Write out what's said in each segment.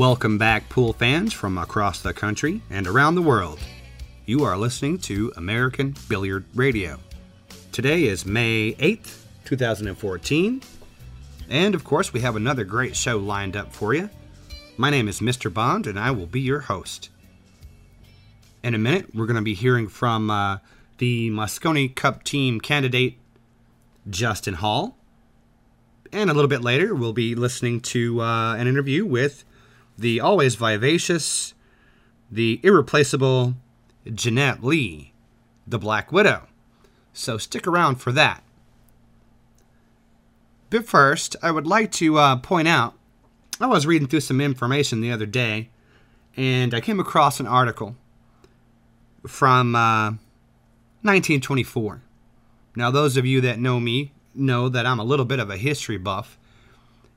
Welcome back, pool fans from across the country and around the world. You are listening to American Billiard Radio. Today is May 8th, 2014, and of course, we have another great show lined up for you. My name is Mr. Bond, and I will be your host. In a minute, we're going to be hearing from uh, the Mosconi Cup team candidate, Justin Hall. And a little bit later, we'll be listening to uh, an interview with the always vivacious, the irreplaceable Jeanette Lee, the Black Widow. So stick around for that. But first, I would like to uh, point out I was reading through some information the other day, and I came across an article from uh, 1924. Now, those of you that know me know that I'm a little bit of a history buff.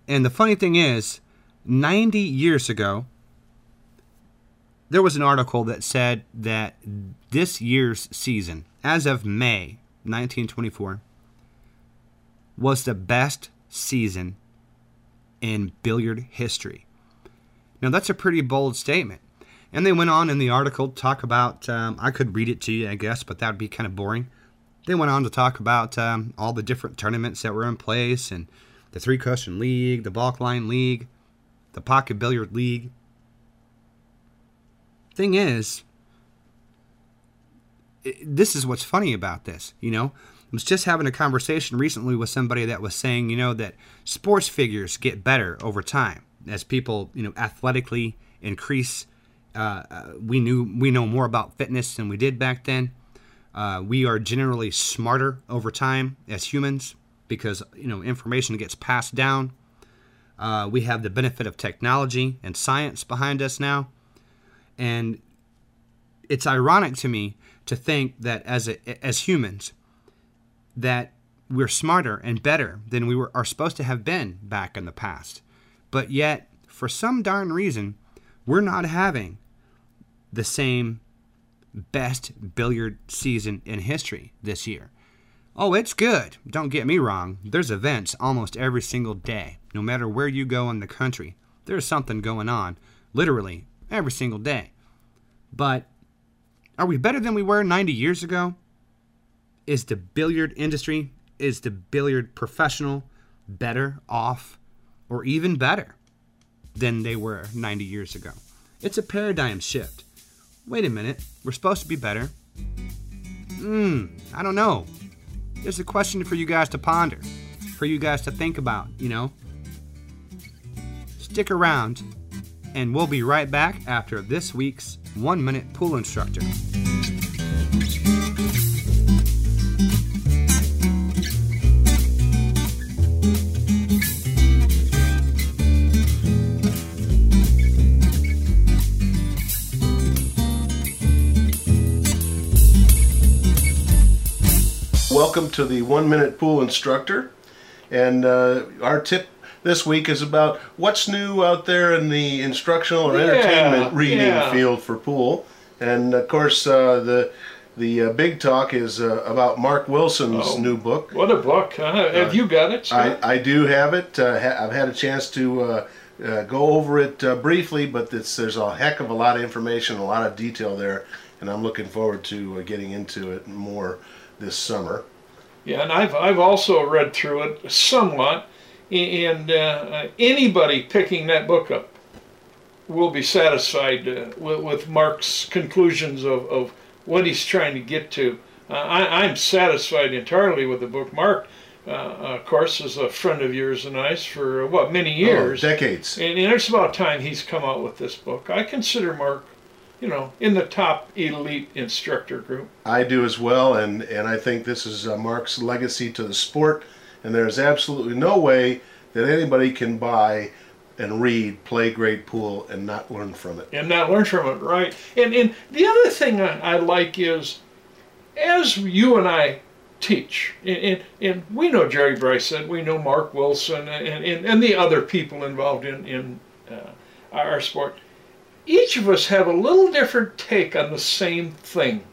And the funny thing is, 90 years ago, there was an article that said that this year's season, as of May 1924, was the best season in billiard history. Now, that's a pretty bold statement. And they went on in the article to talk about, um, I could read it to you, I guess, but that would be kind of boring. They went on to talk about um, all the different tournaments that were in place and the three cushion league, the Balkline league, the pocket billiard league. Thing is, this is what's funny about this. You know, I was just having a conversation recently with somebody that was saying, you know, that sports figures get better over time as people, you know, athletically increase. Uh, uh, we knew we know more about fitness than we did back then. Uh, we are generally smarter over time as humans because you know information gets passed down. Uh, we have the benefit of technology and science behind us now, and it's ironic to me to think that as a, as humans that we're smarter and better than we were are supposed to have been back in the past, but yet for some darn reason we're not having the same best billiard season in history this year. Oh, it's good. Don't get me wrong. There's events almost every single day. No matter where you go in the country, there's something going on, literally, every single day. But are we better than we were 90 years ago? Is the billiard industry, is the billiard professional better off or even better than they were 90 years ago? It's a paradigm shift. Wait a minute, we're supposed to be better. Hmm, I don't know. There's a question for you guys to ponder, for you guys to think about, you know? Stick around, and we'll be right back after this week's One Minute Pool Instructor. Welcome to the One Minute Pool Instructor. And uh, our tip this week is about what's new out there in the instructional or Yeah, entertainment reading yeah. field for pool. And of course, uh, the the uh, big talk is uh, about Mark Wilson's Oh. new book. What a book! Huh? Have you got it? I, I do have it. Uh, ha- I've had a chance to uh, uh, go over it uh, briefly, but it's, there's a heck of a lot of information, a lot of detail there, and I'm looking forward to uh, getting into it more this summer. Yeah, and I've I've also read through it somewhat, and uh, anybody picking that book up will be satisfied uh, with, with Mark's conclusions of, of what he's trying to get to. Uh, I, I'm satisfied entirely with the book. Mark, uh, of course, is a friend of yours and I's for uh, what many years. Oh, decades. And, and it's about time he's come out with this book. I consider Mark, you know, in the top elite instructor group. I do as well, and, and I think this is uh, Mark's legacy to the sport. And there's absolutely no way that anybody can buy and read Play Great Pool and not learn from it. and not learn from it, right? And and the other thing I, I like is, as you and I teach, and, and, and we know Jerry Briesath, we know Mark Wilson, and, and, and the other people involved in, in uh, our sport, each of us have a little different take on the same thing.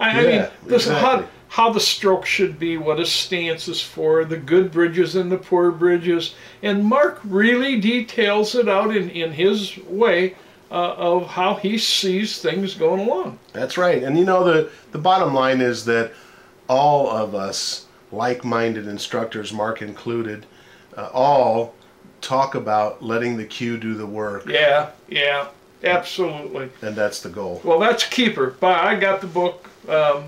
I, I mean, this, how, how the stroke should be, what a stance is for, the good bridges and the poor bridges. And Mark really details it out in, in his way uh, of how he sees things going along. That's right. And you know, the, the bottom line is that all of us, like minded instructors, Mark included, uh, all talk about letting the cue do the work. Yeah, yeah, absolutely. And that's the goal. Well, that's keeper. But I got the book. Um,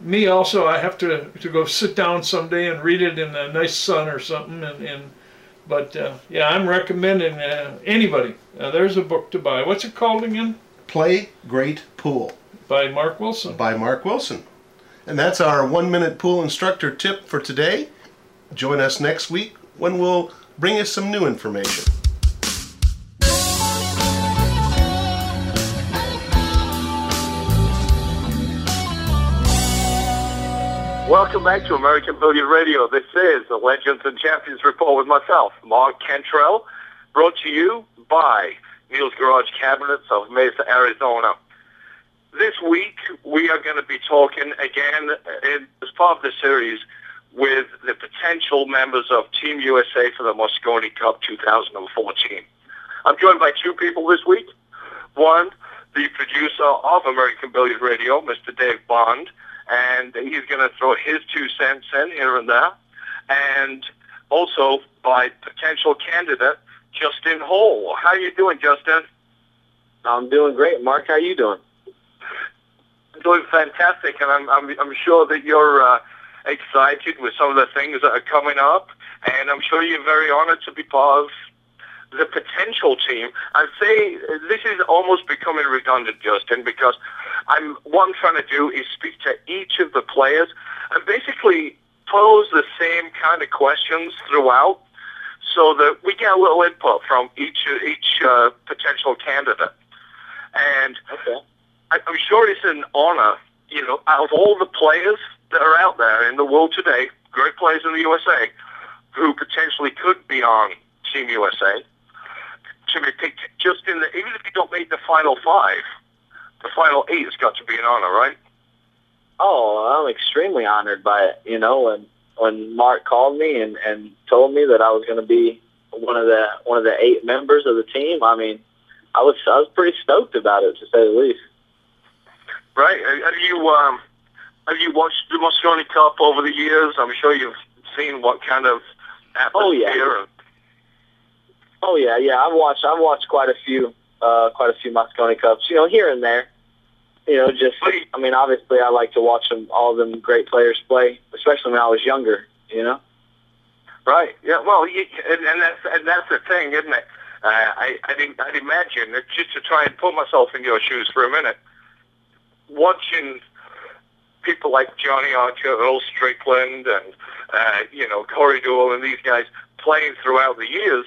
me also, I have to, to go sit down someday and read it in a nice sun or something. And, and but uh, yeah, I'm recommending uh, anybody. Uh, there's a book to buy. What's it called again? Play Great Pool By Mark Wilson. by Mark Wilson. And that's our one minute pool instructor tip for today. Join us next week when we'll bring you some new information. Welcome back to American Billiard Radio. This is the Legends and Champions Report with myself, Mark Cantrell, brought to you by Neil's Garage Cabinets of Mesa, Arizona. This week, we are going to be talking again in, as part of the series with the potential members of Team USA for the Mosconi Cup 2014. I'm joined by two people this week. One, the producer of American Billiard Radio, Mr. Dave Bond, and he's going to throw his two cents in here and there. And also by potential candidate, Justin Hall. How are you doing, Justin? I'm doing great. Mark, how are you doing? I'm doing fantastic, and I'm I'm, I'm sure that you're uh, excited with some of the things that are coming up, and I'm sure you're very honored to be part of the potential team. I'd say this is almost becoming redundant, Justin, because I'm what I'm trying to do is speak to each of the players and basically pose the same kind of questions throughout, so that we get a little input from each each uh, potential candidate. And Okay. I- I'm sure it's an honor, you know, out of all the players that are out there in the world today, great players in the USA, who potentially could be on Team USA, to be picked just in the, even if you don't make the final five, the final eight has got to be an honor, right? Oh, I'm extremely honored by it. You know, when when Mark called me and and told me that I was going to be one of the one of the eight members of the team, I mean, I was I was pretty stoked about it to say the least. Right? Have you um, have you watched the Mosconi Cup over the years? I'm sure you've seen what kind of atmosphere. Oh, yeah. and- Oh yeah, yeah. I've watched I've watched quite a few uh quite a few Mosconi Cups. You know, here and there. You know, just I mean, obviously, I like to watch them all them great players play, especially when I was younger. You know. Right. Yeah. Well, you, and, and that's and that's the thing, isn't it? Uh, I I didn't I'd imagine that just to try and put myself in your shoes for a minute, watching people like Johnny Archer, Earl Strickland, and uh, you know Corey Deuel and these guys playing throughout the years,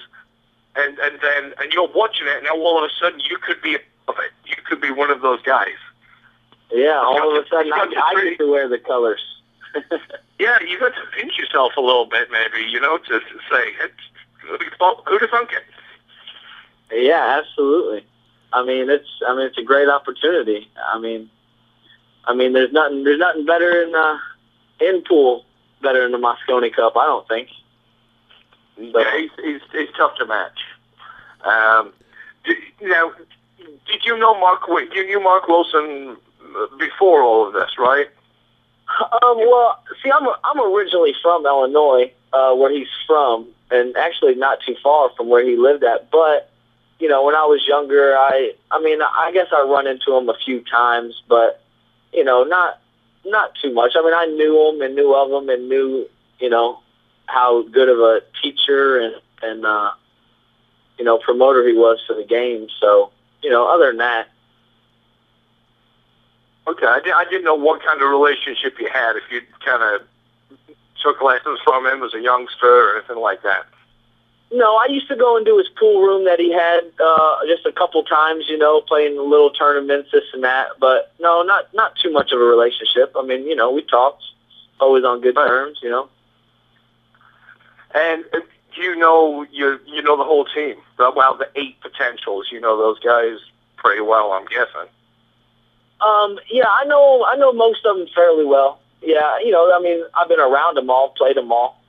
and and then and you're watching it, and now all of a sudden you could be of it. You could be one of those guys. Yeah. All of a sudden, I, I get to wear the colors. Yeah, you got to pinch yourself a little bit, maybe, you know, to, to say, who'd have thunk it? Yeah, absolutely. I mean, it's I mean it's a great opportunity. I mean, I mean there's nothing there's nothing better in uh, in pool better than the Mosconi Cup. I don't think. Yeah, he's, he's, he's tough to match. Um, did, now, did you know Mark? You knew Mark Wilson uh, before all of this, right? um, well, see, I'm I'm originally from Illinois, uh, where he's from, and actually not too far from where he lived at. But you know, when I was younger, I I mean, I guess I run into him a few times, but you know, not not too much. I mean, I knew him and knew of him and knew you know how good of a teacher and and uh, you know promoter he was for the game. So you know, other than that, Okay, I, di- I didn't know what kind of relationship you had. If you kind of took lessons from him as a youngster or anything like that. No, I used to go into his pool room that he had uh, just a couple times, you know, playing little tournaments, this and that. But no, not not too much of a relationship. I mean, you know, we talked, always on good Right. terms, you know. And uh, you know you you know the whole team. Well, the eight potentials. You know those guys pretty well. I'm guessing. Um, yeah, I know I know most of them fairly well. yeah, you know, I mean, I've been around them all, played them all.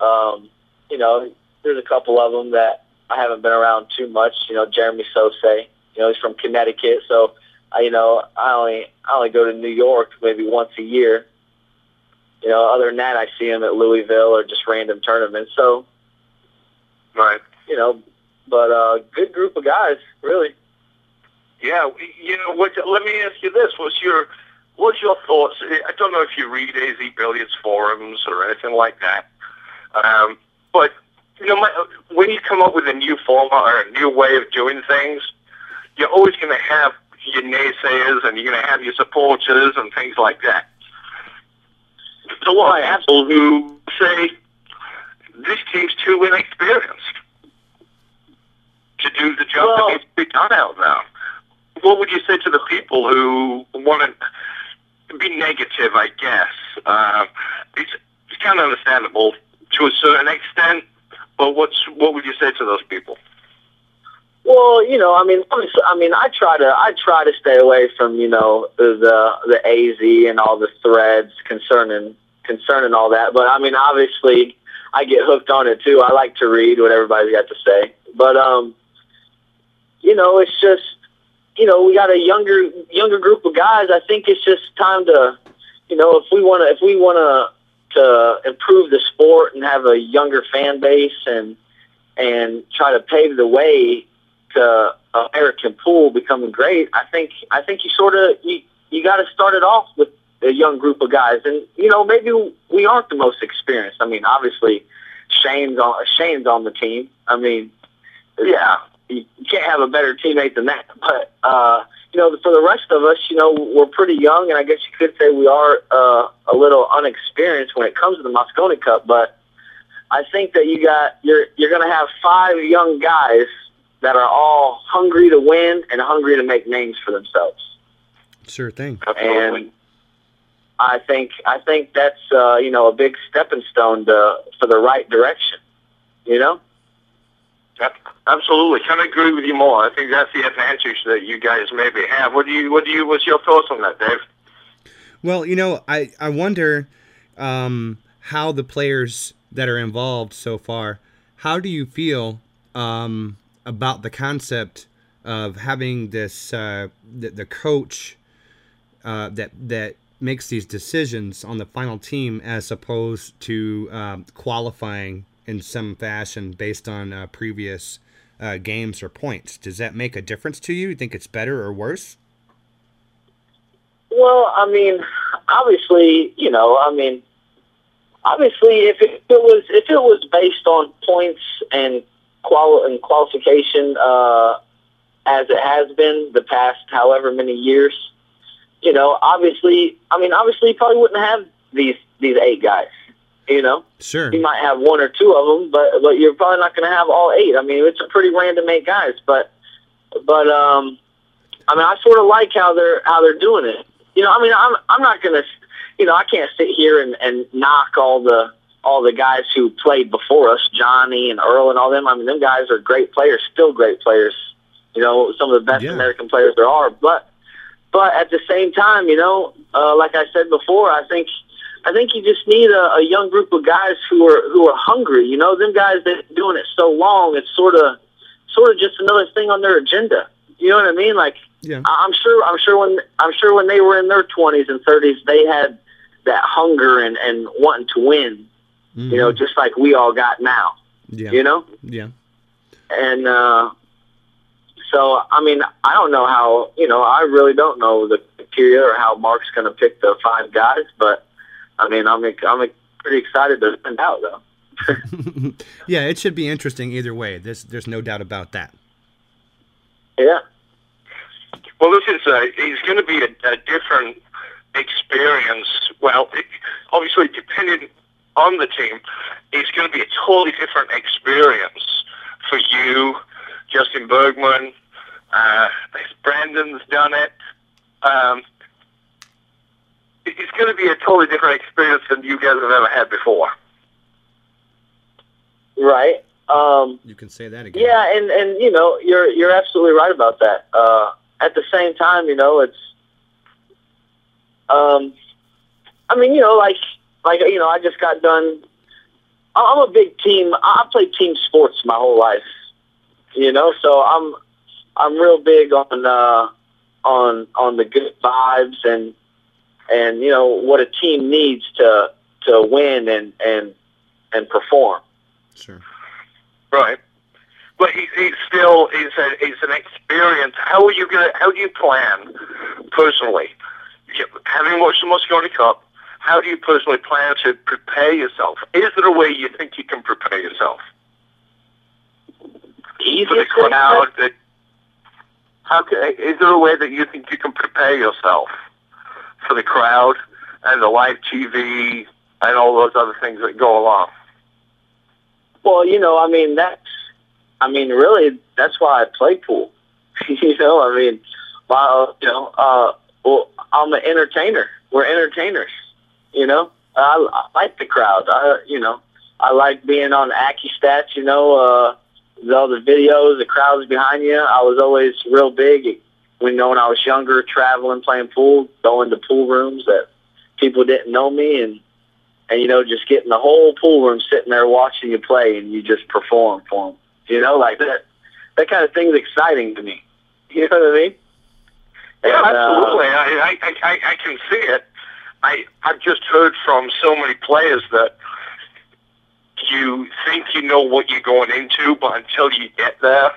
Um, you know, there's a couple of them that I haven't been around too much. You know, Jeremy Sossei. You know, he's from Connecticut, so I, you know, I only I only go to New York maybe once a year. You know, other than that, I see him at Louisville or just random tournaments. So, Right. you know, but uh, good group of guys, really. Yeah, you know what? Let me ask you this: What's your what's your thoughts? I don't know if you read AZ Billiards forums or anything like that, um, but you know, my, when you come up with a new format or a new way of doing things, you're always going to have your naysayers and you're going to have your supporters and things like that. There's a lot of people who say this team's too inexperienced to do the job Well- that needs to be done out now. What would you say to the people who want to be negative? I guess uh, it's it's kind of understandable to a certain extent, but what's what would you say to those people? Well, you know, I mean, I mean, I try to, I try to stay away from, you know, the the AZ and all the threads concerning concerning all that. But I mean, obviously, I get hooked on it too. I like to read what everybody's got to say. But um, you know, it's just, you know, we got a younger younger group of guys. I think it's just time to, you know, if we want to, if we want to to improve the sport and have a younger fan base and and try to pave the way to American pool becoming great, I think I think you sort of you you got to start it off with a young group of guys, and you know maybe we aren't the most experienced. I mean, obviously Shane's on Shane's on the team. I mean, yeah, you you can't have a better teammate than that. But uh, you know, for the rest of us, you know, we're pretty young, and I guess you could say we are uh, a little unexperienced when it comes to the Mosconi Cup. But I think that you got you're you're going to have five young guys that are all hungry to win and hungry to make names for themselves. Sure thing. And I think I think that's uh, you know a big stepping stone to, for the right direction. You know. Yep, absolutely. Can I agree with you more? I think that's the advantage that you guys maybe have. What do you? What do you? What's your thoughts on that, Dave? Well, you know, I I wonder um, how the players that are involved so far. How do you feel um, about the concept of having this uh, the, the coach uh, that that makes these decisions on the final team as opposed to um, qualifying in some fashion based on uh, previous uh, games or points? Does that make a difference to you? You think it's better or worse? Well, I mean, obviously, you know, I mean, obviously, if it, it was if it was based on points and qual and qualification, uh, as it has been the past however many years, you know, obviously, I mean, obviously, you probably wouldn't have these these eight guys. You know, Sure. you might have one or two of them, but but you're probably not going to have all eight. I mean, it's a pretty random eight guys, but but um, I mean, I sort of like how they're how they're doing it. You know, I mean, I'm I'm not going to, you know, I can't sit here and and knock all the all the guys who played before us, Johnny and Earl and all them. I mean, them guys are great players, still great players. You know, some of the best Yeah. American players there are, but but at the same time, you know, uh, like I said before, I think I think you just need a, a young group of guys who are who are hungry. You know, them guys that are doing it so long, it's sort of sort of just another thing on their agenda. You know what I mean? Like Yeah. I- I'm sure I'm sure when I'm sure when they were in their 20s and 30s, they had that hunger and and wanting to win. You know, just like we all got now. Mm-hmm. Yeah. You know, Yeah. and uh, so I mean, I don't know how. You know, I really don't know the criteria or how Mark's going to pick the five guys, but I mean, I'm I'm pretty excited to find out though. yeah, it should be interesting either way. There's there's no doubt about that. Yeah. Well, this is a, it's going to be a, a different experience. Well, it, obviously, depending on the team, it's going to be a totally different experience for you, Justin Bergman. Uh, Brandon's done it. Um, it's going to be a totally different experience than you guys have ever had before. Right. Um, You can say that again. Yeah, and and you know, you're you're absolutely right about that. Uh, at the same time, you know, it's um, I mean, you know, like like you know, I just got done. I'm a big team. I played team sports my whole life, you know. So I'm I'm real big on uh, on on the good vibes and and you know what a team needs to to win and and and perform. Sure. Right. But he, he's still he's a, he's an experience. How are you gonna? How do you plan personally? You- Having watched the Mosconi Cup, how do you personally plan to prepare yourself? Is there a way you think you can prepare yourself for the crowd? That how can, is there a way that you think you can prepare yourself for the crowd and the live TV and all those other things that go along? Well, you know, I mean that's, I mean, really, that's why I play pool. you know, I mean, my, you know, uh, well, I'm an entertainer. We're entertainers. You know, I, I like the crowd. I, you know, I like being on Aki Stats. You know, uh, all the videos, the crowds behind you. I was always real big. When you know, when I was younger, traveling, playing pool, going to pool rooms that people didn't know me, and and you know, just getting the whole pool room sitting there watching you play, and you just perform for them. You know, like that. That kind of thing's exciting to me. You know what I mean? Yeah, And, uh, absolutely. I, I, I, I can see it. I, I've just heard from so many players that you think you know what you're going into, but until you get there,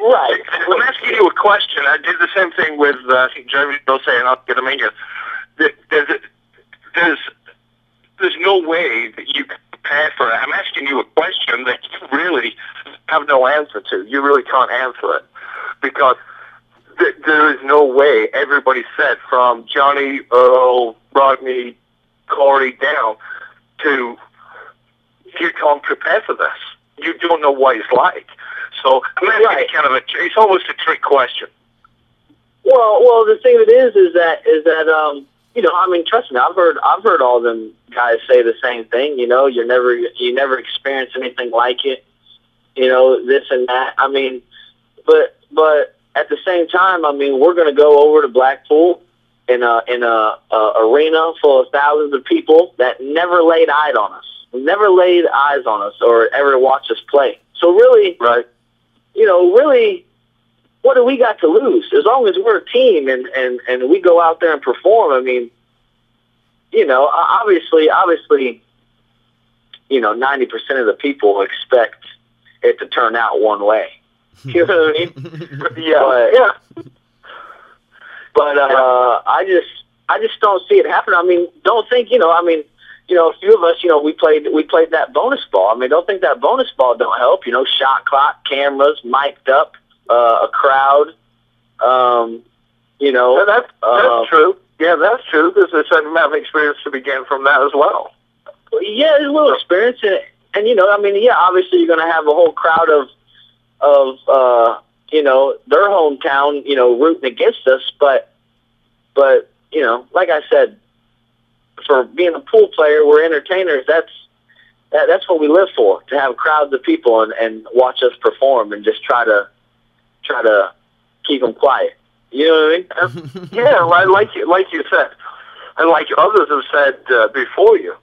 Right. I'm asking you a question. I did the same thing with uh, I think Jeremy Dose and I'll get him in There's, there's, there's no way that you can prepare for it. I'm asking you a question that you really have no answer to. You really can't answer it because th- there is no way everybody said from Johnny, Earl, Rodney, Corey down to you can't prepare for this. You don't know what it's like. So I'm asking Right. you kind of a it's almost a trick question. Well, well, the thing it is, is that is that um, you know, I mean, trust me, I've heard I've heard all them guys say the same thing. You know, you're never you never experience anything like it. You know, this and that. I mean, but but at the same time, I mean, we're going to go over to Blackpool in a in a, a arena full of thousands of people that never laid eyes on us, never laid eyes on us, or ever watched us play. So really, Right. you know, really, what do we got to lose? As long as we're a team and, and, and we go out there and perform, I mean, you know, obviously, obviously, you know, 90% of the people expect it to turn out one way. You know what I mean? Yeah. But- yeah. But uh, I just, I just don't see it happen. I mean, don't think, you know, I mean, you know, a few of us, you know, we played, we played that bonus ball. I mean, don't think that bonus ball don't help. You know, shot clock, cameras, mic'd up, uh, a crowd. Um, you know, Yeah, that's that's uh, true. Yeah, that's true. There's a certain amount of experience to be gained from that as well. yeah, there's a little experience it. And you know, I mean, yeah, obviously you're going to have a whole crowd of, of, uh, you know, their hometown, you know, rooting against us. But, but you know, like I said, for being a pool player, we're entertainers. That's that, that's what we live for. To have crowds of people and, and watch us perform and just try to try to keep them quiet. You know what I mean? Yeah, like like you, like you said, and like others have said uh, before you,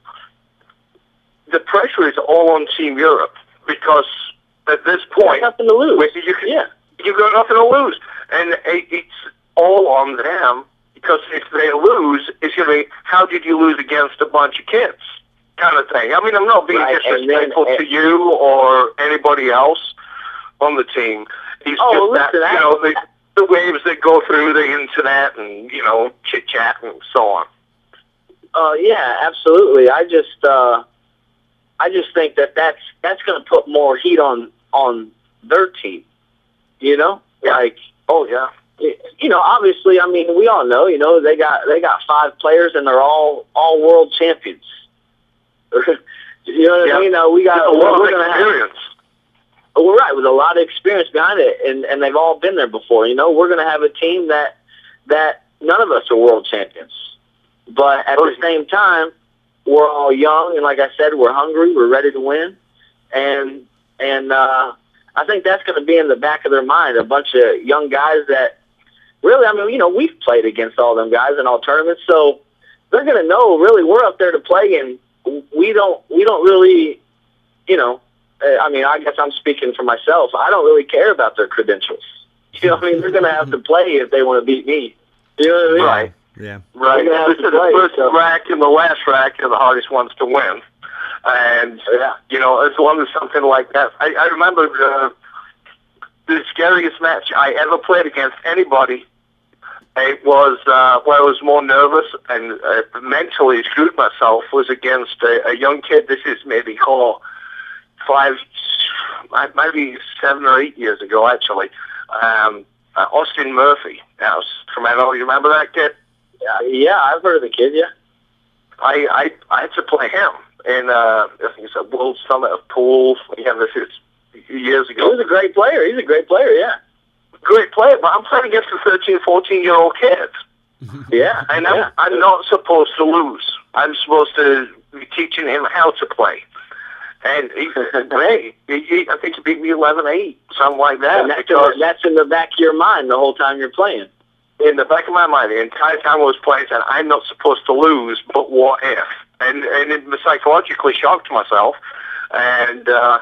the pressure is all on Team Europe because at this point, nothing to lose. you can, Yeah. you got nothing to lose, and it, it's all on them because if they lose, it's going to be how did you lose against a bunch of kids, kind of thing. I mean, I'm not being Right, and then- disrespectful to you or anybody else on the team. It's Oh, just listen, that you know the, the waves that go through the internet and you know chit chat and so on. Uh, yeah, absolutely. I just, uh, I just think that that's that's going to put more heat on on their team. You know, Yeah. like Oh yeah, you know, obviously, I mean, we all know, you know, they got they got five players and they're all all world champions. you know what Yeah. I mean? Uh, we got a lot of gonna have experience. we're right with a lot of experience behind it, and and they've all been there before. You know, we're going to have a team that that none of us are world champions, but at the same time, we're all young, and like I said, we're hungry, we're ready to win, and and uh, I think that's going to be in the back of their mind. A bunch of young guys that really, I mean, you know, we've played against all them guys in all tournaments, so they're going to know really we're up there to play, and we don't we don't really, you know. uh, I mean, I guess I'm speaking for myself. I don't really care about their credentials. You know, what I mean, they're going to have to play if they want to beat me. You know what I mean? Right. Yeah. Right. They're gonna have This is the play, first so- rack and the last rack are the hardest ones to win. And, Yeah. you know, as long as something like that. I, I remember uh, the scariest match I ever played against anybody. It was uh, where I was more nervous and uh, mentally screwed myself was against a, a young kid. This is maybe call five, maybe seven or eight years ago, actually. Um, uh, Austin Murphy. Now, from NL, you remember that kid? Yeah, yeah, I've heard of the kid. Yeah. I, I I had to play him in uh, I think it's a World Summit of Pool. Again, this is years He ago. was a great player. He's a great player. Yeah. Great player, but I'm playing against a 13, 14 year old kid, Yeah. and. I'm, I'm not supposed to lose. I'm supposed to be teaching him how to play. And he, hey, he, he, I think he beat me 11-8, something like that. And that's, in because the, that's in the back of your mind the whole time you're playing. in the back of my mind, the entire time I was playing, said, I'm not supposed to lose, but what if? And and it psychologically shocked myself. And, uh,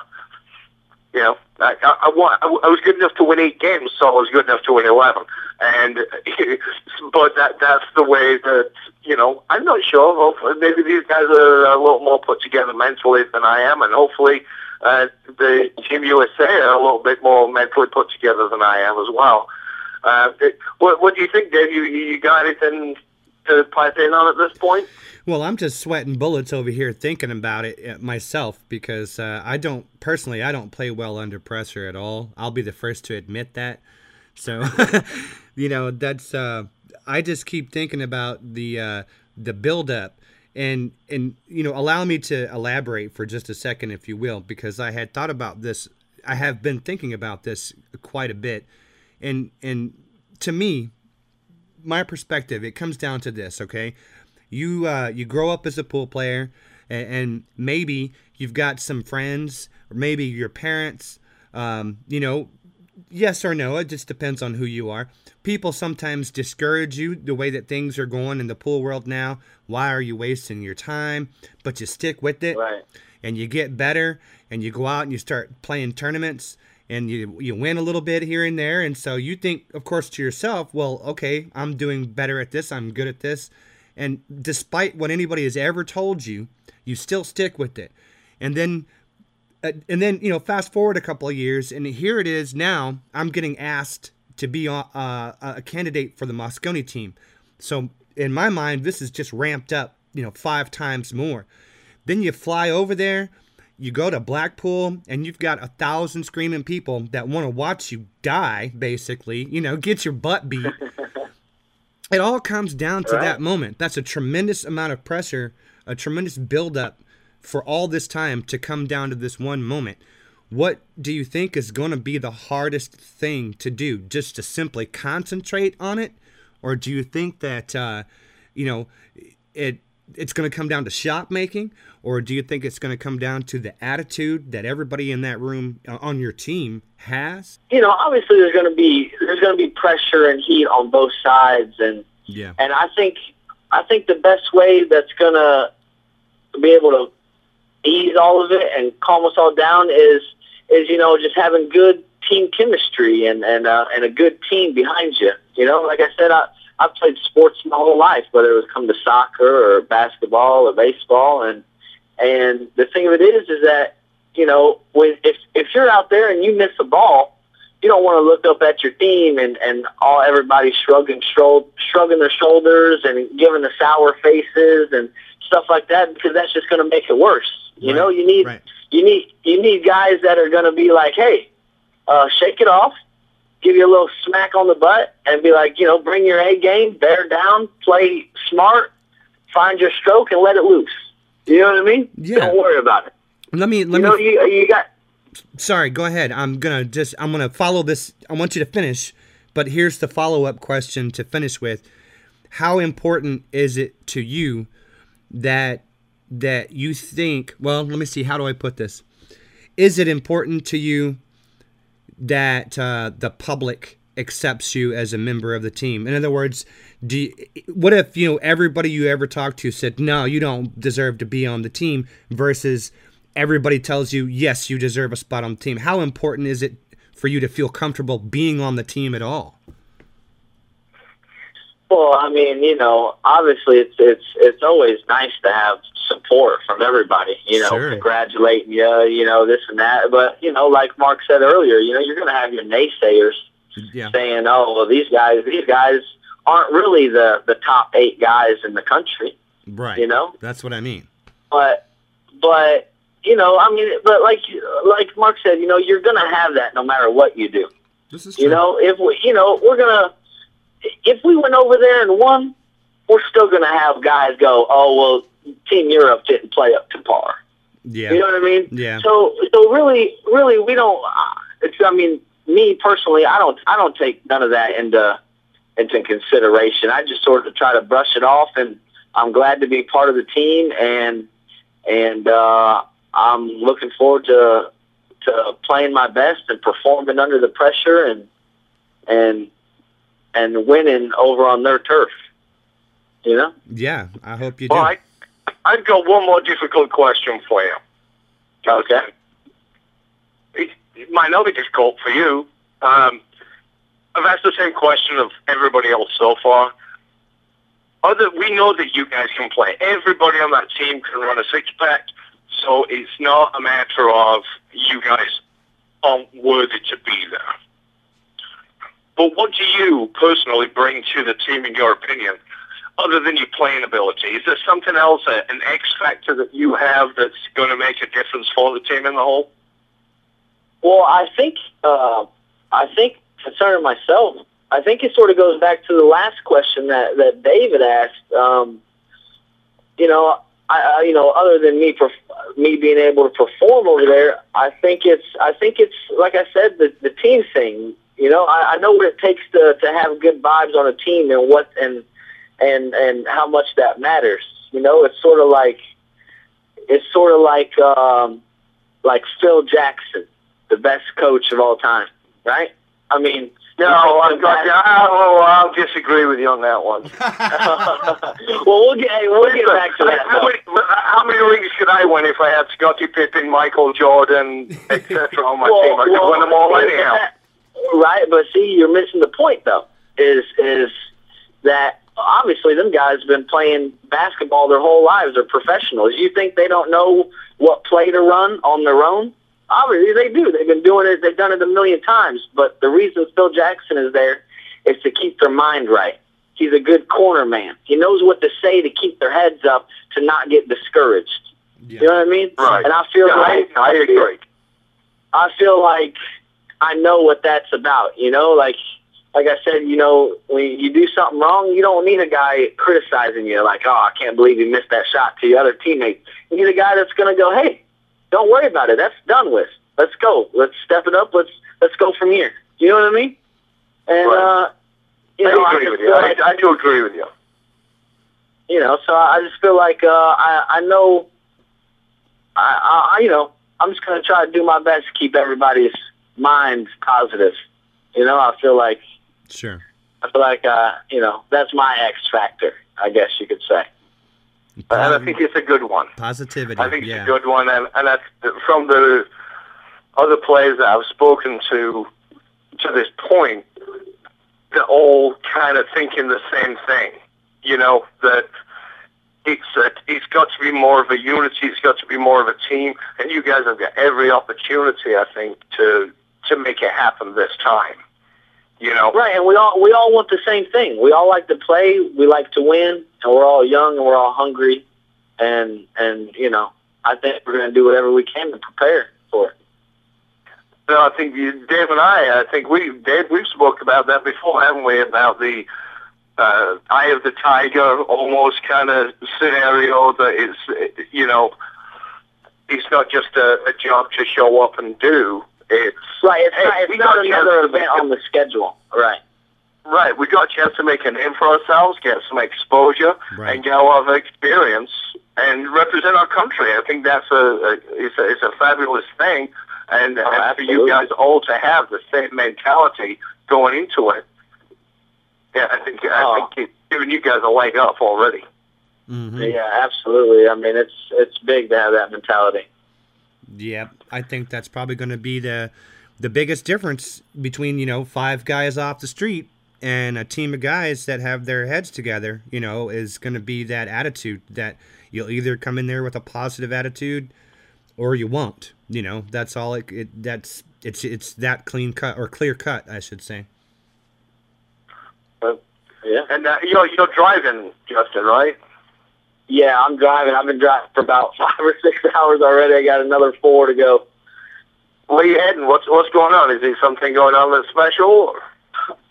you know, I, I, I, I was good enough to win eight games, so I was good enough to win 11. And, but that that's the way that, you know, I'm not sure. Hopefully, maybe these guys are a little more put together mentally than I am, and hopefully uh, the Team USA are a little bit more mentally put together than I am as well. Uh, what, what do you think, Dave? You, you got anything to pipe in on at this point? Well, I'm just sweating bullets over here thinking about it uh, myself because uh, I don't personally I don't play well under pressure at all. I'll be the first to admit that. So, you know, that's uh, I just keep thinking about the uh, the build up and and you know allow me to elaborate for just a second, if you will, because I had thought about this. I have been thinking about this quite a bit, and and to me, my perspective, it comes down to this. Okay, you uh, you grow up as a pool player, and, and maybe you've got some friends, or maybe your parents. Um, you know, yes or no, it just depends on who you are. People sometimes discourage you the way that things are going in the pool world now. Why are you wasting your time? But you stick with it Right. and you get better and you go out and you start playing tournaments and you you win a little bit here and there. And so you think of course to yourself well okay i'm doing better at this. I'm good at this. And despite what anybody has ever told you you still stick with it. And then uh, and then you know fast forward a couple of years and here it is now i'm getting asked to be uh, uh, a candidate for the Mosconi team. So in my mind this is just ramped up you know five times more. Then you fly over there, you go to Blackpool, and you've got a thousand screaming people that want to watch you die, basically, you know, get your butt beat. it all comes down to Right. that moment. That's a tremendous amount of pressure, a tremendous buildup for all this time to come down to this one moment. What do you think is going to be the hardest thing to do? Just to simply concentrate on it? Or do you think that, uh, you know, it it's going to come down to shot making or do you think it's going to come down to the attitude that everybody in that room uh, on your team has You know, obviously there's going to be there's going to be pressure and heat on both sides, and yeah and I think I think the best way that's going to be able to ease all of it and calm us all down is is you know just having good team chemistry and and uh, and a good team behind you. You know, like I said, I I've played sports my whole life, whether it was come to soccer or basketball or baseball, and and the thing of it is, is that you know when if if you're out there and you miss a ball, you don't want to look up at your team and and all everybody shrugging shro- shrugging their shoulders and giving the sour faces and stuff like that because that's just going to make it worse. You know, you need right. you need you need guys that are going to be like, hey, uh, shake it off, give you a little smack on the butt, and be like, you know, bring your A game, bear down, play smart, find your stroke, and let it loose. You know what I mean? Yeah. Don't worry about it. let me let You know, me you you got sorry go ahead i'm gonna just i'm gonna follow this i want you to finish but here's the follow-up question to finish with how important is it to you that that you think well let me see how do i put this is it important to you that uh, the public accepts you as a member of the team? In other words, do you, what if you know everybody you ever talked to said no, you don't deserve to be on the team versus everybody tells you yes, you deserve a spot on the team. How important is it for you to feel comfortable being on the team at all? Well, I mean, you know, obviously it's it's it's always nice to have support from everybody, you know, Sure. congratulating you, you know, this and that. But, you know, like Mark said earlier, you know, you're gonna have your naysayers Yeah. saying, Oh, well these guys these guys aren't really the, the top eight guys in the country, Right. you know? That's what I mean. but but you know, I mean, but like like Mark said, you know, you're gonna have that no matter what you do. This is true. You know, if we, you know, we're gonna if we went over there and won, we're still gonna have guys go, oh well, Team Europe didn't play up to par. Yeah. You know what I mean? Yeah. So so really, really, we don't. uh, It's I mean, me personally, I don't I don't take none of that into into consideration. I just sort of try to brush it off, and I'm glad to be part of the team, and and uh, I'm looking forward to to playing my best and performing under the pressure and and and winning over on their turf. You know? Yeah. I hope you do. I've got one more difficult question for you. Okay. It, it might not be difficult for you. Um, I've asked the same question of everybody else so far. Other, we know that you guys can play. Everybody on that team can run a six pack, so it's not a matter of you guys aren't worthy to be there. But what do you personally bring to the team, in your opinion, other than your playing ability? Is there something else, an X factor that you have that's going to make a difference for the team in the whole? Well, I think uh, I think concerning myself, I think it sort of goes back to the last question that that David asked. Um, you know, I, I you know, other than me perf- me being able to perform over there, I think it's I think it's like I said the the team thing. You know, I, I know what it takes to to have good vibes on a team and what and and and how much that matters. You know, it's sort of like it's sort of like um, like Phil Jackson the best coach of all time, right? I mean, No, you I'm think got, the I'll, I'll disagree with you on that one. well, we'll get hey, we'll get back to that. How many, how many rings could I win if I had Scottie Pippen, Michael Jordan, etc. on my team? I could win them all well, anyhow. Right, but see, you're missing the point though. Is is that obviously them guys have been playing basketball their whole lives. They're professionals. You think they don't know what play to run on their own? Obviously they do. They've been doing it. They've done it a million times. But the reason Phil Jackson is there is to keep their mind right. He's a good corner man. He knows what to say to keep their heads up to not get discouraged. Yeah. You know what I mean? Right. And I feel Yeah, like I, I agree. I feel like I know what that's about. You know, like like I said, you know, when you do something wrong, you don't need a guy criticizing you like, oh, I can't believe you missed that shot to your other teammates. You need a guy that's going to go, hey, don't worry about it. That's done with. Let's go. Let's step it up. Let's let's go from here. You know what I mean? And Right. uh, you know, I I agree just with you. feel I, I do agree with you. you know, so I just feel like uh, I I know, I, I you know I'm just gonna try to do my best to keep everybody's minds positive. You know, I feel like Sure. I feel like uh, you know that's my X factor, I guess you could say. And I think it's a good one. Positivity. I think it's yeah. a good one, and, and that's from the other players that I've spoken to to this point. They're all kind of thinking the same thing. You know that it's a, it's got to be more of a unity. It's got to be more of a team, and you guys have got every opportunity, I think, to to make it happen this time. You know, Right, and we all we all want the same thing. We all like to play. We like to win, and we're all young and we're all hungry, and and you know I think we're gonna do whatever we can to prepare for it. No, I think you, Dave and I, I think we, Dave, we've spoke about that before, haven't we? About the uh, eye of the tiger, almost kind of scenario that is, you know, it's not just a, a job to show up and do. It's Right, it's Hey, not, we it's not got another event on the schedule. Right. right. We got a chance to make a name for ourselves, get some exposure, Right. and get a lot of experience and represent our country. I think that's a, a it's a it's a fabulous thing, and, and for you guys all to have the same mentality going into it. Yeah, I think I Oh. think it's giving you guys a leg up already. hmm Yeah, absolutely. I mean, it's it's big to have that mentality. Yeah, I think that's probably going to be the the biggest difference between you know five guys off the street and a team of guys that have their heads together. You know, is going to be that attitude that you'll either come in there with a positive attitude or you won't. You know, that's all. It, it that's it's it's that clean cut or clear cut, I should say. Yeah. And uh, you're you're driving, Justin, right? Yeah, I'm driving. I've been driving for about five or six hours already. I got another four to go. Where you heading? What's what's going on? Is there something going on that's special? Or?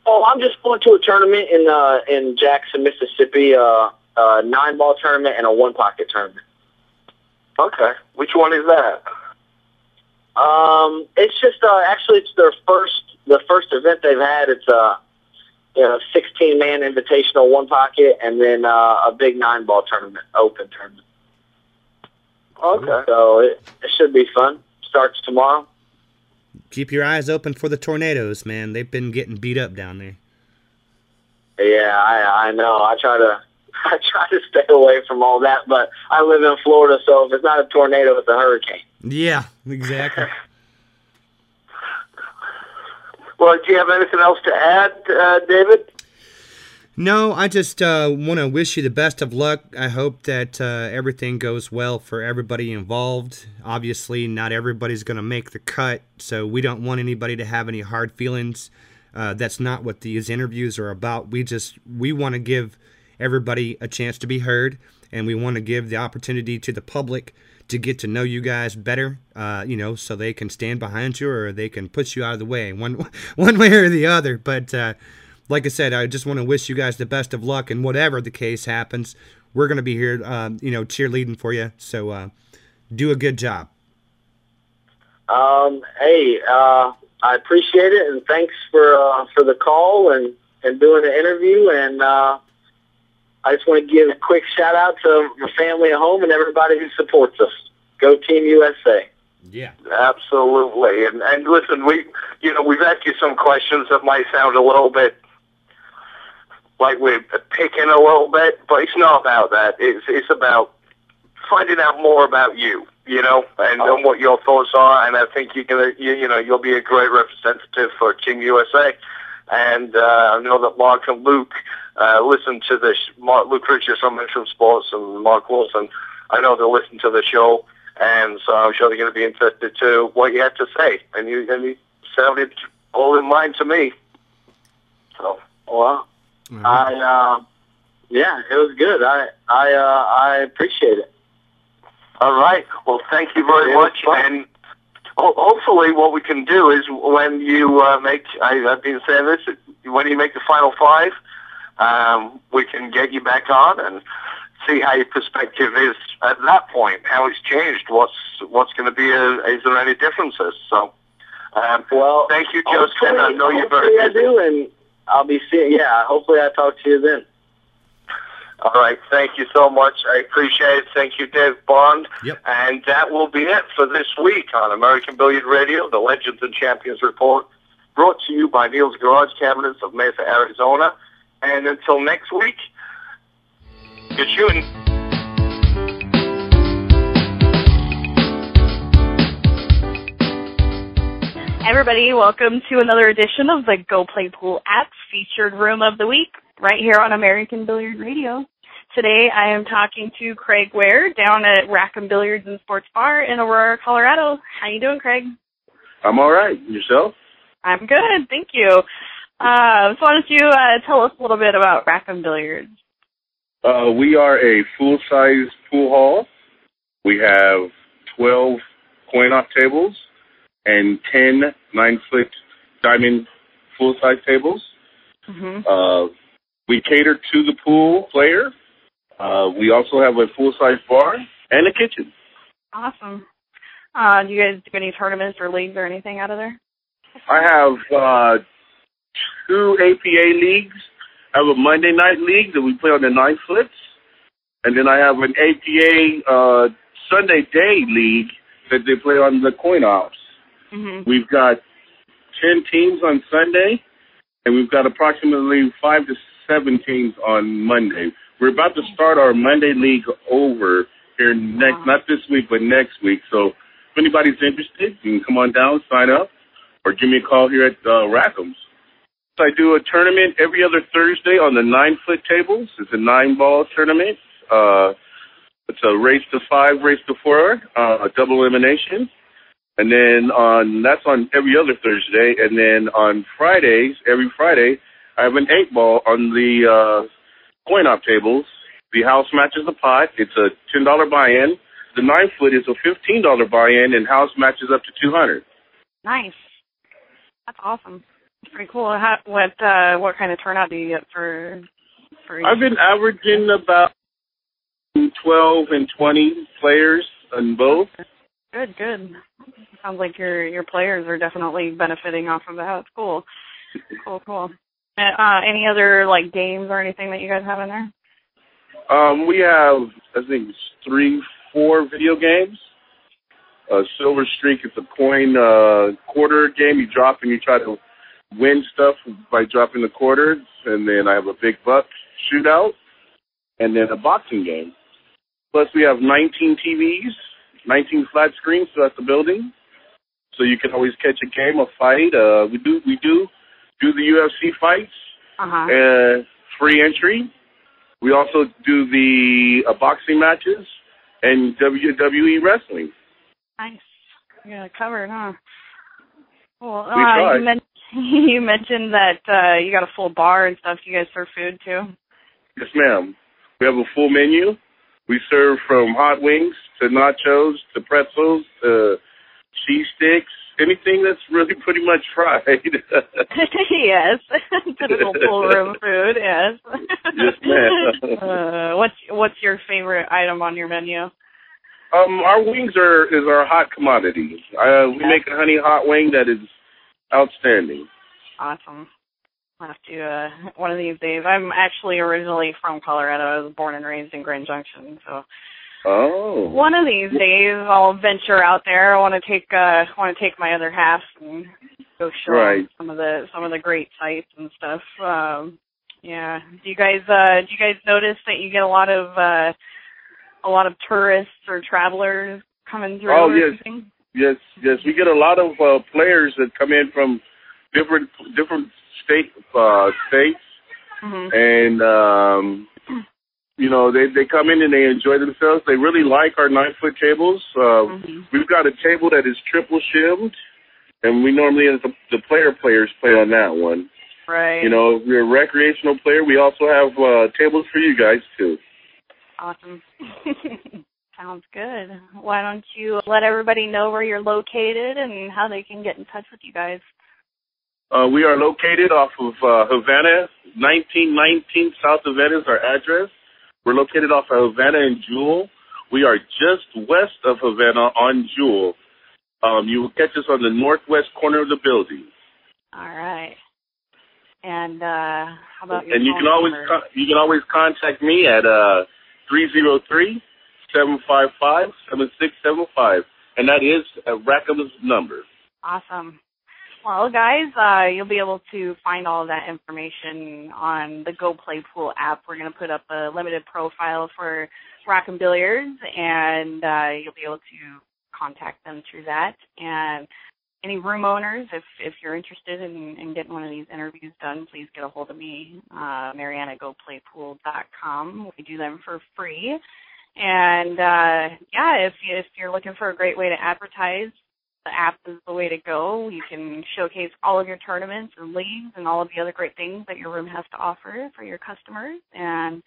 Oh, I'm just going to a tournament in uh in Jackson, Mississippi. Uh, uh, nine ball tournament and a one pocket tournament. Okay, which one is that? Um, it's just uh, actually it's their first the first event they've had. It's a you know 16 man invitational one pocket and then uh, a big nine ball tournament, open tournament. Okay. So it, it should be fun. Starts tomorrow. Keep your eyes open for the tornadoes, man. They've been getting beat up down there. Yeah, I I know. I try to I try to stay away from all that, but I live in Florida, so if it's not a tornado, it's a hurricane. Yeah, exactly. Well, do you have anything else to add, uh, David? No, I just uh, want to wish you the best of luck. I hope that uh, everything goes well for everybody involved. Obviously, not everybody's going to make the cut, so we don't want anybody to have any hard feelings. Uh, that's not what these interviews are about. We just we want to give everybody a chance to be heard, and we want to give the opportunity to the public to get to know you guys better. Uh, you know, so they can stand behind you or they can push you out of the way, one one way or the other. But uh, like I said, I just want to wish you guys the best of luck, and whatever the case happens, we're to be here, um, you know, cheerleading for you. So uh, do a good job. Um, hey, uh, I appreciate it, and thanks for uh, for the call and and doing the interview. And uh, I just want to give a quick shout out to my family at home and everybody who supports us. Go Team USA! Yeah. Absolutely. And and listen, we you know we've asked you some questions that might sound a little bit like we're picking a little bit, but it's not about that. It's it's about finding out more about you, you know, and, and what your thoughts are. And I think you're gonna you, you know you'll be a great representative for Team USA. And uh, I know that Mark and Luke uh, listen to the sh- Mark, Luke Riches from Intrum Sports and Mark Wilson. I know they'll listen to the show, and so I'm sure they're going to be interested to what you had to say. And you and you sounded all in line to me. So Well, I uh, yeah, it was good. I I uh, I appreciate it. All right. Well, thank you very much. fine. And hopefully, what we can do is when you uh, make, I, I've been saying this, when you make the final five, um, we can get you back on and see how your perspective is at that point, how it's changed, what's what's going to be, a, is there any differences? So, um, Well, thank you, Justin. I know you're very hopefully I do, and I'll be seeing. Yeah, hopefully I talk to you then. All right. Thank you so much. I appreciate it. Thank you, Dave Bond. Yep. And that will be it for this week on American Billiard Radio, the Legends and Champions Report, brought to you by Neil's Garage Cabinets of Mesa, Arizona. And until next week, good shooting. Everybody, welcome to another edition of the Go Play Pool app featured room of the week right here on American Billiard Radio. Today I am talking to Craig Ware down at Rackham Billiards and Sports Bar in Aurora, Colorado. How you doing, Craig? I'm all right. Yourself? I'm good, thank you. Uh, so why don't you uh, tell us a little bit about Rackham Billiards? Uh, we are a full-size pool hall. We have 12 coin-op tables and 10 nine-foot diamond full-size tables. hmm Uh, we cater to the pool player. Uh, we also have a full-size bar and a kitchen. Awesome. Uh, do you guys do any tournaments or leagues or anything out of there? I have uh, two APA leagues. I have a Monday night league that we play on the nine flips, and then I have an APA uh, Sunday day league that they play on the coin ops. hmm We've got ten teams on Sunday and we've got approximately five to seven teams on Monday. We're about to start our Monday league over here next, not this week, but next week. So if anybody's interested, you can come on down, sign up, or give me a call here at uh, Rackham's. I do a tournament every other Thursday on the nine foot tables. It's a nine ball tournament. Uh, it's a race to five, race to four, uh, a double elimination. And then on, that's on every other Thursday. And then on Fridays, every Friday, I have an eight ball on the, uh, coin op tables. The house matches the pot. It's a $10 buy-in. The nine foot is a $15 buy-in and house matches up to 200. Nice. That's awesome. It's pretty cool. How, what uh, what kind of turnout do you get for? for I've been averaging about 12 and 20 players on both. Good, good. Sounds like your your players are definitely benefiting off of that. It's cool. Cool, cool. Uh, any other like games or anything that you guys have in there? Um, we have I think three, four video games. Uh, Silver Streak is a coin uh, quarter game. You drop and you try to win stuff by dropping the quarters, and then I have a big buck shootout, and then a boxing game. Plus, we have 19 TVs, 19 flat screens throughout the building, so you can always catch a game, a fight. Uh, we do we do do the UFC fights, Uh-huh. uh, free entry. We also do the uh, boxing matches and WWE wrestling. Nice. You got it covered, huh? Cool. We uh, try. you, men- you mentioned that uh, you got a full bar and stuff. Do you guys serve food too? Yes, ma'am. We have a full menu. We serve from hot wings to nachos to pretzels to cheese sticks, anything that's really pretty much fried. yes. Typical pool room food. Yes. Yes, ma'am. uh, what's what's your favorite item on your menu? um, our wings are is our hot commodity. Uh, we make a honey hot wing that is outstanding. Awesome. I'll have to uh one of these days. I'm actually originally from Colorado. I was born and raised in Grand Junction, so Oh. one of these days I'll venture out there. I want to take uh want to take my other half and go show Right. some of the some of the great sites and stuff. Um yeah. Do you guys uh do you guys notice that you get a lot of uh a lot of tourists or travelers coming through Oh, yes. anything? Yes, yes. We get a lot of uh, players that come in from different different state uh, states, Mhm. and um, you know they they come in and they enjoy themselves. They really like our nine foot tables. Uh, Mhm. We've got a table that is triple shimmed, and we normally the, the player players play on that one. Right. You know, we're a recreational player. We also have uh, tables for you guys too. Awesome. Sounds good. Why don't you let everybody know where you're located and how they can get in touch with you guys? Uh, we are located off of uh, Havana, 1919 South Havana is our address. We're located off of Havana and Jewell. We are just west of Havana on Jewell. Um, you will catch us on the northwest corner of the building. All right. And uh how about your And you can always con- you can always contact me at uh 303 755 7675 and that is uh, Rackham's number. Awesome. Well, guys, uh, you'll be able to find all that information on the Go Play Pool app. We're going to put up a limited profile for Rackham Billiards, and uh, you'll be able to contact them through that. And any room owners, if if you're interested in, in getting one of these interviews done, please get a hold of me, uh, Marianne at GoPlayPool.com. We do them for free. And uh, yeah, if you, if you're looking for a great way to advertise, the app is the way to go. You can showcase all of your tournaments and leagues and all of the other great things that your room has to offer for your customers. And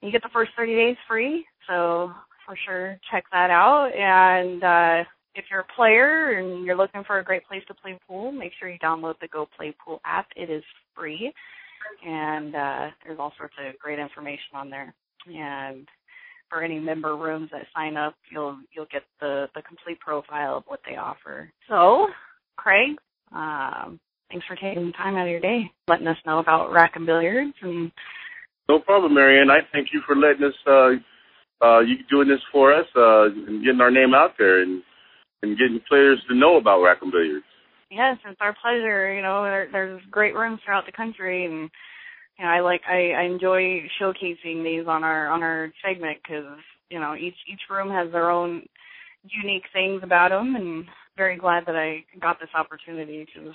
you get the first 30 days free. So for sure, check that out. And uh, if you're a player and you're looking for a great place to play pool, make sure you download the Go Play Pool app. It is free. And uh, there's all sorts of great information on there. And for any member rooms that sign up, you'll you'll get the the complete profile of what they offer. So, Craig, um, thanks for taking the time out of your day, letting us know about Rackham Billiards, and No problem, Marianne. I thank you for letting us, uh, uh, you doing this for us, uh, and getting our name out there and, and getting players to know about Rackham Billiards. Yes, it's our pleasure. You know, there, there's great rooms throughout the country, and you know, I like I, I enjoy showcasing these on our on our segment because you know each each room has their own unique things about them, and very glad that I got this opportunity to.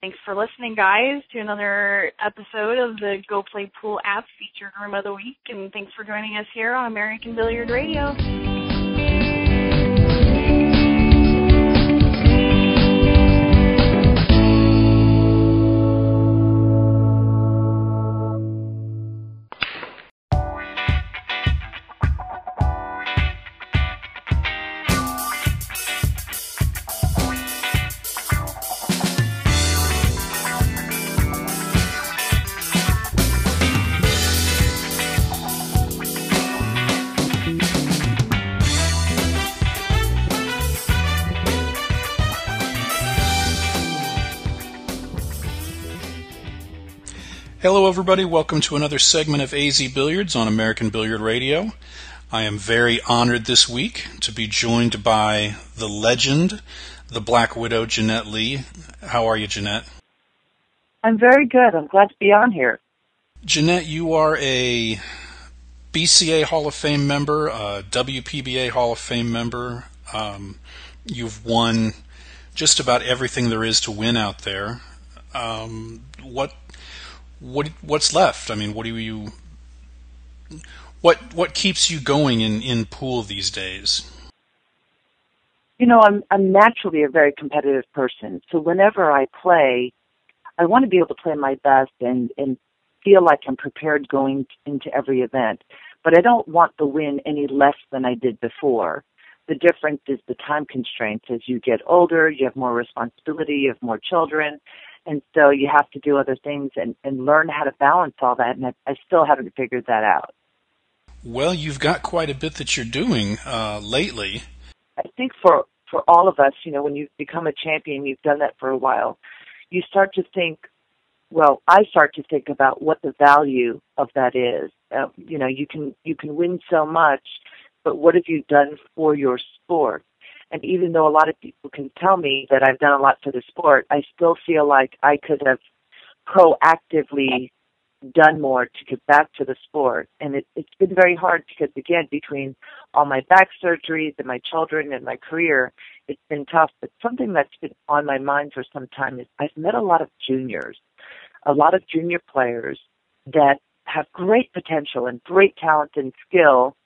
Thanks for listening, guys, to another episode of the Go Play Pool app featured room of the week, and thanks for joining us here on American Billiard Radio. Everybody. Welcome to another segment of AZ Billiards on American Billiard Radio. I am very honored this week to be joined by the legend, the Black Widow, Jeanette Lee. How are you, Jeanette? I'm very good. I'm glad to be on here. Jeanette, you are a BCA Hall of Fame member, a WPBA Hall of Fame member. Um, you've won just about everything there is to win out there. Um, what what what's left? I mean, what do you what what keeps you going in in pool these days? You know, I'm I'm naturally a very competitive person. So whenever I play, I want to be able to play my best and and feel like I'm prepared going into every event. But I don't want the win any less than I did before. The difference is the time constraints. As you get older, you have more responsibility, you have more children, and so you have to do other things and, and learn how to balance all that. And I, I still haven't figured that out. Well, you've got quite a bit that you're doing uh, lately. I think for for all of us, you know, when you become a champion, you've done that for a while. You start to think. Well, I start to think about what the value of that is. Uh, you know, you can you can win so much, but what have you done for your sport? And even though a lot of people can tell me that I've done a lot for the sport, I still feel like I could have proactively done more to get back to the sport. And it, it's been very hard because, again, between all my back surgeries and my children and my career, it's been tough. But something that's been on my mind for some time is I've met a lot of juniors, a lot of junior players that have great potential and great talent and skill.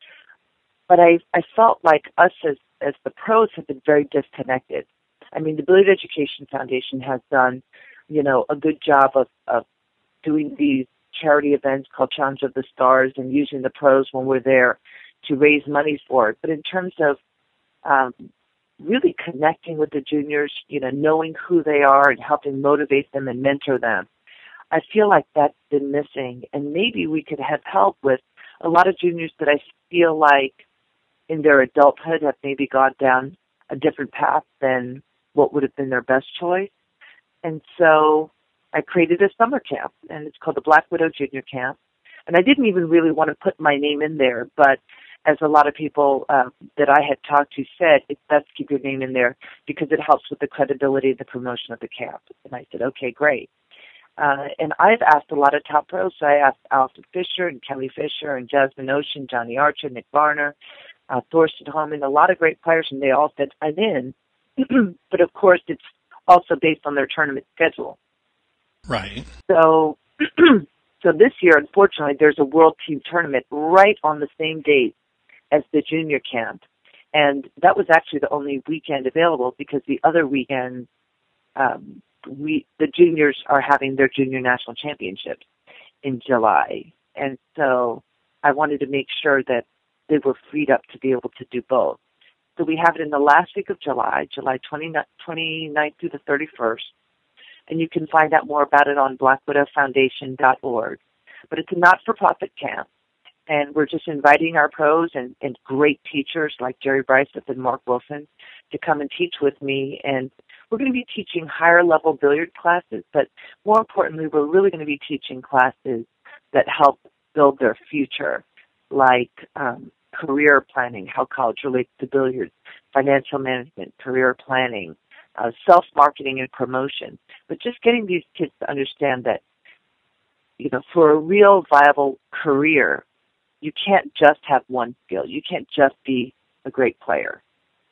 But I, I felt like us as as the pros have been very disconnected. I mean, the Billiard Education Foundation has done, you know, a good job of, of doing these charity events called Challenge of the Stars and using the pros when we're there to raise money for it. But in terms of um, really connecting with the juniors, you know, knowing who they are and helping motivate them and mentor them, I feel like that's been missing. And maybe we could have help with a lot of juniors that I feel like in their adulthood have maybe gone down a different path than what would have been their best choice. And so I created a summer camp, and it's called the Black Widow Junior Camp. And I didn't even really want to put my name in there, but as a lot of people uh, that I had talked to said, it's best to keep your name in there because it helps with the credibility and the promotion of the camp. And I said, okay, great. Uh, and I've asked a lot of top pros. So I asked Allison Fisher and Kelly Fisher and Jasmin Ouschan, Johnny Archer, Nick Varner, uh, Thorsten Hohmann, a lot of great players, and they all said, I'm in. but of course, it's also based on their tournament schedule. Right. So, so this year, unfortunately, there's a World Team Tournament right on the same date as the junior camp. And that was actually the only weekend available because the other weekend, um, we the juniors are having their junior national championships in July, and so I wanted to make sure that they were freed up to be able to do both. So we have it in the last week of July, July 29th, 29th through the 31st. And you can find out more about it on blackwidowfoundation.org. But it's a not-for-profit camp. And we're just inviting our pros and, and great teachers like Jerry Briesath and Mark Wilson to come and teach with me. And we're going to be teaching higher level billiard classes, but more importantly, we're really going to be teaching classes that help build their future, like um, career planning, how college relates to billiards, financial management, career planning, uh, self marketing and promotion, but just getting these kids to understand that, you know, for a real viable career, you can't just have one skill. You can't just be a great player.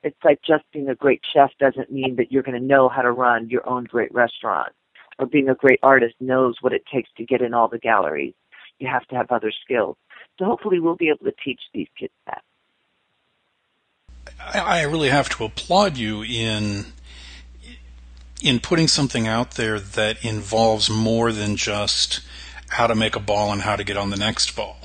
It's like just being a great chef doesn't mean that you're going to know how to run your own great restaurant. Or being a great artist knows what it takes to get in all the galleries. You have to have other skills. So hopefully we'll be able to teach these kids that. I really have to applaud you in in putting something out there that involves more than just how to make a ball and how to get on the next ball.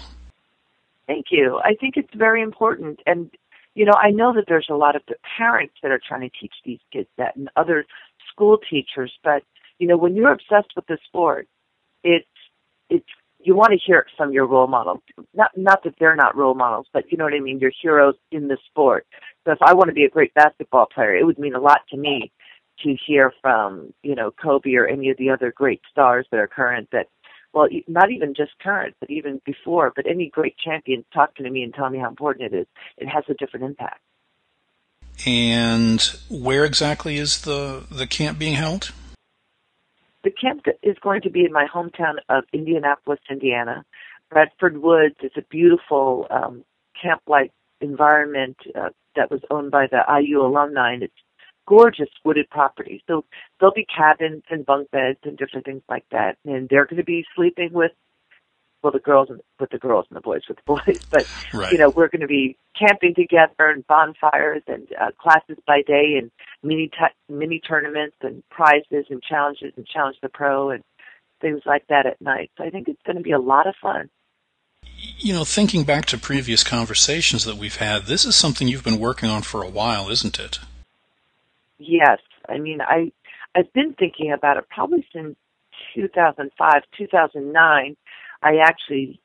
Thank you. I think it's very important. And, you know, I know that there's a lot of parents that are trying to teach these kids that and other school teachers, but, you know, when you're obsessed with the sport, it's, it's, you want to hear it from your role models. Not, not that they're not role models, but you know what I mean? Your heroes in the sport. So if I want to be a great basketball player, it would mean a lot to me to hear from, you know, Kobe or any of the other great stars that are current that well, not even just current, but even before, but any great champion talking to me and telling me how important it is, it has a different impact. And where exactly is the, the camp being held? The camp is going to be in my hometown of Indianapolis, Indiana. Bradford Woods is a beautiful um, camp-like environment uh, that was owned by the IU alumni, and it's gorgeous wooded property. So there'll be cabins and bunk beds and different things like that. And they're going to be sleeping with, well, the girls and with the girls and the boys with the boys. But right. you know, we're going to be camping together and bonfires and uh, classes by day and mini t- mini tournaments and prizes and challenges and challenge the pro and things like that at night. So I think it's going to be a lot of fun. You know, thinking back to previous conversations that we've had, this is something you've been working on for a while, isn't it? Yes, I mean I I've been thinking about it probably since 2005, 2009. I actually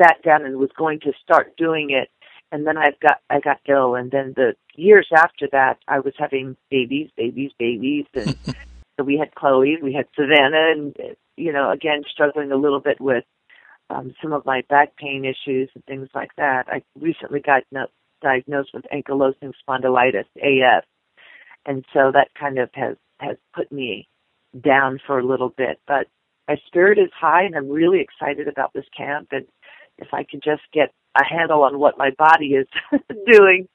sat down and was going to start doing it, and then I got I got ill, and then the years after that, I was having babies, babies, babies, and so we had Chloe, we had Savannah, and you know, again struggling a little bit with um, some of my back pain issues and things like that. I recently got no- diagnosed with ankylosing spondylitis (AS), and so that kind of has has put me down for a little bit. But my spirit is high, and I'm really excited about this camp. And if I can just get a handle on what my body is doing,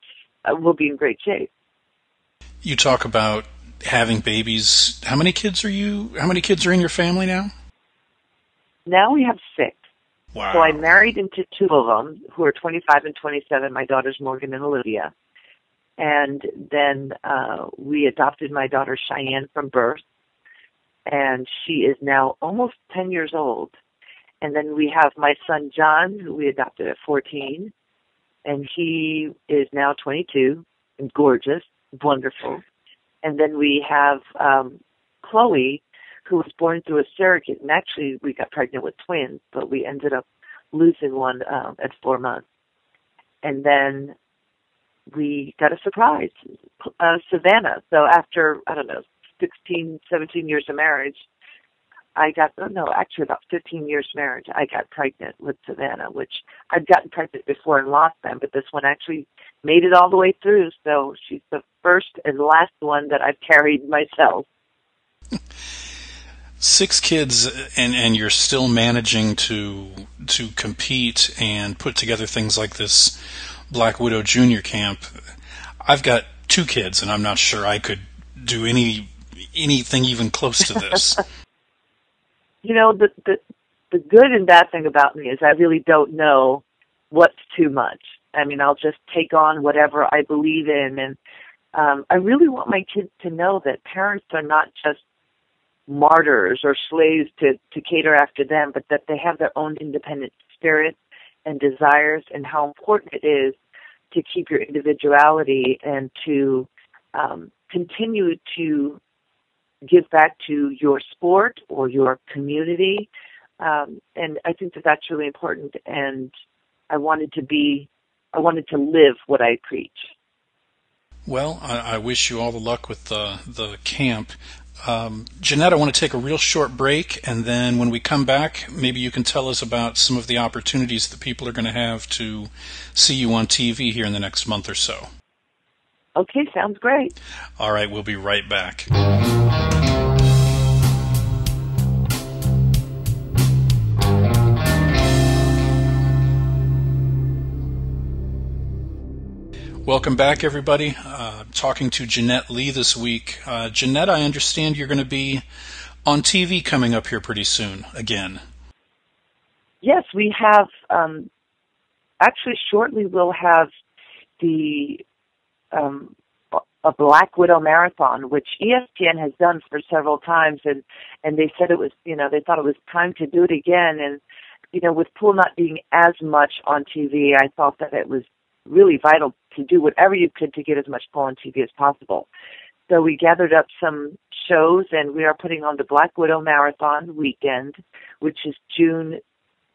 uh, we'll be in great shape. You talk about having babies. How many kids are you? How many kids are in your family now? Now we have six. Wow. So I married into two of them, who are 25 and 27. My daughters Morgan and Olivia. And then uh, we adopted my daughter Cheyenne from birth, and she is now almost 10 years old. And then we have my son John, who we adopted at 14, and he is now 22 and gorgeous, wonderful. And then we have um, Chloe, who was born through a surrogate, and actually we got pregnant with twins, but we ended up losing one um, at four months. And then we got a surprise, uh, Savannah. So after, I don't know, 16, 17 years of marriage, I got, oh no, actually about 15 years marriage, I got pregnant with Savannah, which I'd gotten pregnant before and lost them, but this one actually made it all the way through. So she's the first and last one that I've carried myself. Six kids, and and you're still managing to to compete and put together things like this Black Widow Junior Camp, I've got two kids, and I'm not sure I could do any anything even close to this. you know, the, the the good and bad thing about me is I really don't know what's too much. I mean, I'll just take on whatever I believe in, and um, I really want my kids to know that parents are not just martyrs or slaves to to cater after them, but that they have their own independent spirit and desires and how important it is to keep your individuality and to um, continue to give back to your sport or your community. Um, and I think that that's really important. And I wanted to be, I wanted to live what I preach. Well, I, I wish you all the luck with the the camp. Um, Jeanette, I want to take a real short break, and then when we come back, maybe you can tell us about some of the opportunities that people are going to have to see you on TV here in the next month or so. Okay, sounds great. All right, we'll be right back. Welcome back, everybody. Uh, talking to Jeanette Lee this week. Uh, Jeanette, I understand you're going to be on TV coming up here pretty soon again. Yes, we have. Um, actually, shortly we'll have the um, a Black Widow marathon, which ESPN has done for several times, and and they said it was you know they thought it was time to do it again, and you know with pool not being as much on TV, I thought that it was really vital to do whatever you could to get as much pool on TV as possible. So we gathered up some shows, and we are putting on the Black Widow Marathon weekend, which is June,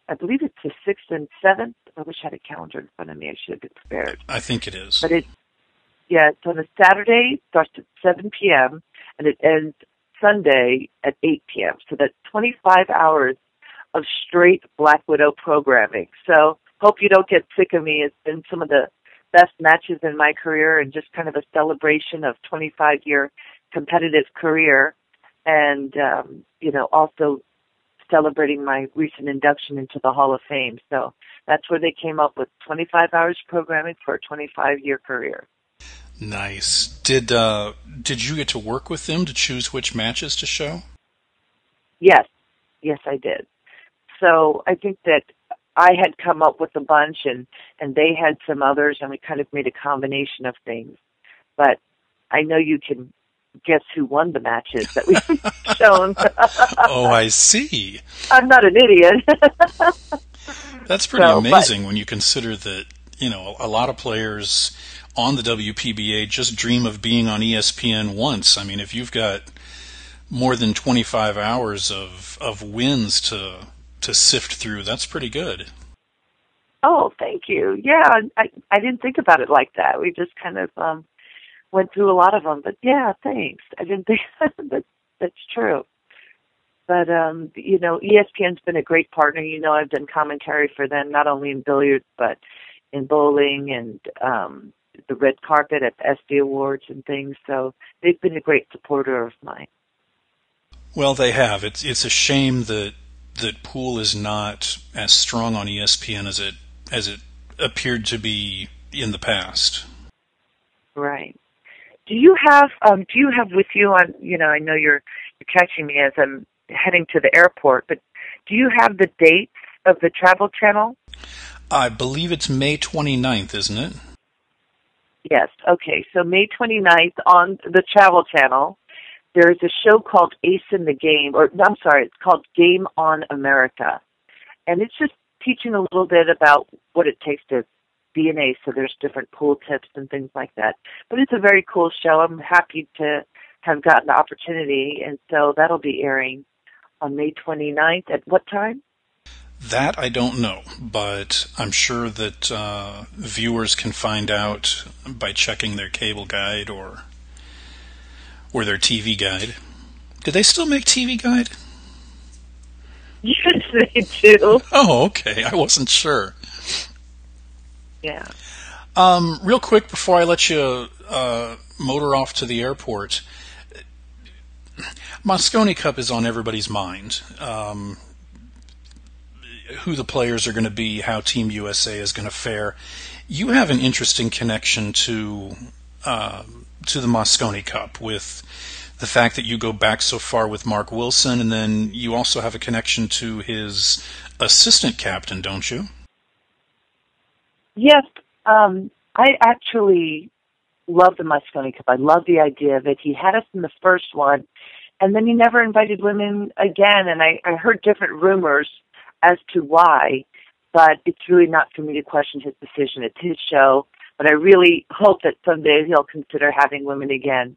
I believe it's the sixth and seventh. I wish I had a calendar in front of me. I should have been prepared. I think it is. But it, yeah, it's on a Saturday, starts at 7 p.m. and it ends Sunday at 8 p.m. So that's 25 hours of straight Black Widow programming. So hope you don't get sick of me. It's been some of the best matches in my career and just kind of a celebration of 25 year competitive career and um you know also celebrating my recent induction into the Hall of Fame. So that's where they came up with 25 hours programming for a 25 year career. Nice. Did uh, did you get to work with them to choose which matches to show? Yes, yes, I did. So I think that I had come up with a bunch, and and they had some others, and we kind of made a combination of things. But I know you can guess who won the matches that we've shown. oh, I see. I'm not an idiot. That's pretty So, but- amazing when you consider that you know a lot of players on the WPBA just dream of being on ESPN once. I mean, if you've got more than 25 hours of of wins to to sift through, that's pretty good. Oh, thank you. Yeah, I I didn't think about it like that. We just kind of um went through a lot of them, but yeah, thanks. I didn't think that that's true. But um, you know, ESPN's been a great partner. You know, I've done commentary for them not only in billiards but in bowling and um the red carpet at the ESPY Awards and things. So they've been a great supporter of mine. Well, they have. It's it's a shame that that pool is not as strong on ESPN as it as it appeared to be in the past. Right. Do you have um do you have with you on you know, I know you're you're catching me as I'm heading to the airport, but do you have the dates of the travel channel? I believe it's May 29th, isn't it? Yes. Okay. So May 29th on the Travel Channel, there's a show called Ace in the Game, or no, I'm sorry, it's called Game on America, and it's just teaching a little bit about what it takes to be an ace. So there's different pool tips and things like that. But it's a very cool show. I'm happy to have gotten the opportunity, and so that'll be airing on May 29th. At what time? That I don't know, but I'm sure that uh, viewers can find out by checking their cable guide or or their TV guide. Do they still make TV guide? Yes, they do. Oh, okay. I wasn't sure. Yeah. Um, real quick before I let you uh, motor off to the airport, Mosconi Cup is on everybody's mind. Um, who the players are going to be, how Team USA is going to fare. You have an interesting connection to uh, to the Mosconi Cup with the fact that you go back so far with Mark Wilson, and then you also have a connection to his assistant captain, don't you? Yes, um, I actually love the Mosconi Cup. I love the idea of it. He had us in the first one, and then he never invited women again. And I, I heard different rumors as to why, but it's really not for me to question his decision. It's his show, but I really hope that someday he'll consider having women again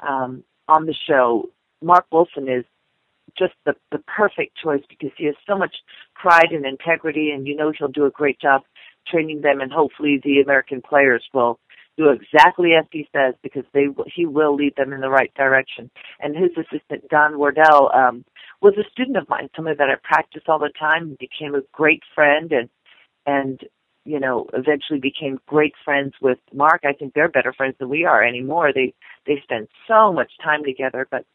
um, on the show. Mark Wilson is just the the perfect choice because he has so much pride and integrity, and you know he'll do a great job training them, and hopefully the American players will do exactly as he says because they he will lead them in the right direction. And his assistant Don Wardell um, was a student of mine, somebody that I practiced all the time, became a great friend, and and you know, eventually became great friends with Mark. I think they're better friends than we are anymore. They they spend so much time together. But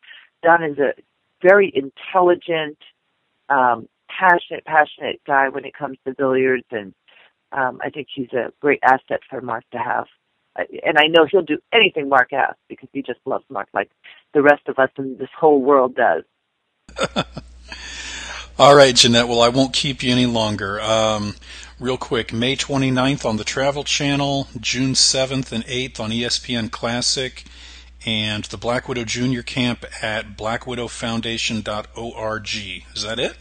Don is a very intelligent, um, passionate, passionate guy when it comes to billiards, and um, I think he's a great asset for Mark to have. And I know he'll do anything Mark asks because he just loves Mark like the rest of us in this whole world does. All right, Jeanette. Well, I won't keep you any longer. Um, real quick, May 29th on the Travel Channel, June 7th and 8th on ESPN Classic, and the Black Widow Junior Camp at blackwidowfoundation.org. Is that it?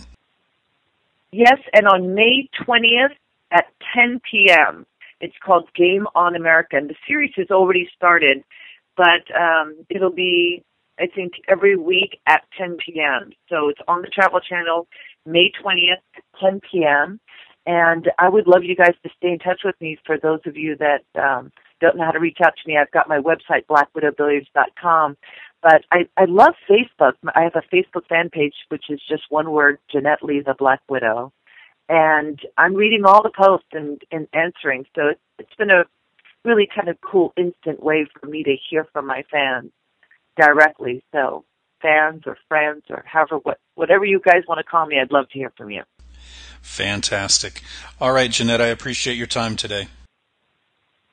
Yes, and on May 20th at 10 p.m. It's called Game on America, and the series has already started, but um, it'll be, I think, every week at 10 p.m. So it's on the Travel Channel, May 20th, 10 p.m. And I would love you guys to stay in touch with me. For those of you that um, don't know how to reach out to me, I've got my website, blackwidowbilliards.com. But I, I love Facebook. I have a Facebook fan page, which is just one word, Jeanette Lee, the Black Widow and I'm reading all the posts and, and answering. So it's, it's been a really kind of cool instant way for me to hear from my fans directly. So fans or friends or however what whatever you guys want to call me, I'd love to hear from you. Fantastic. All right, Jeanette, I appreciate your time today.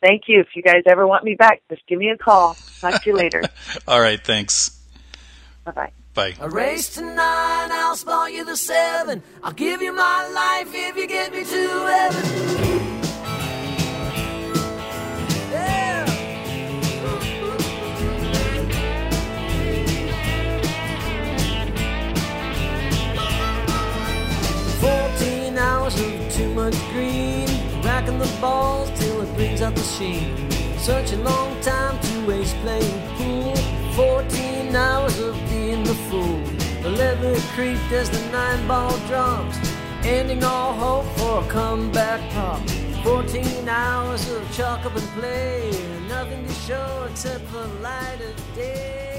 Thank you. If you guys ever want me back, just give me a call. Talk to you later. all right, thanks. Bye bye. Bye. A race to nine, I'll spot you the seven. I'll give you my life if you get me to heaven. Balls till it brings out the sheen. Such a long time to waste playing pool. Fourteen hours of being the fool. The leather creaked as the nine ball drops, ending all hope for a comeback pop. Fourteen hours of chalk up and play, nothing to show except the light of day.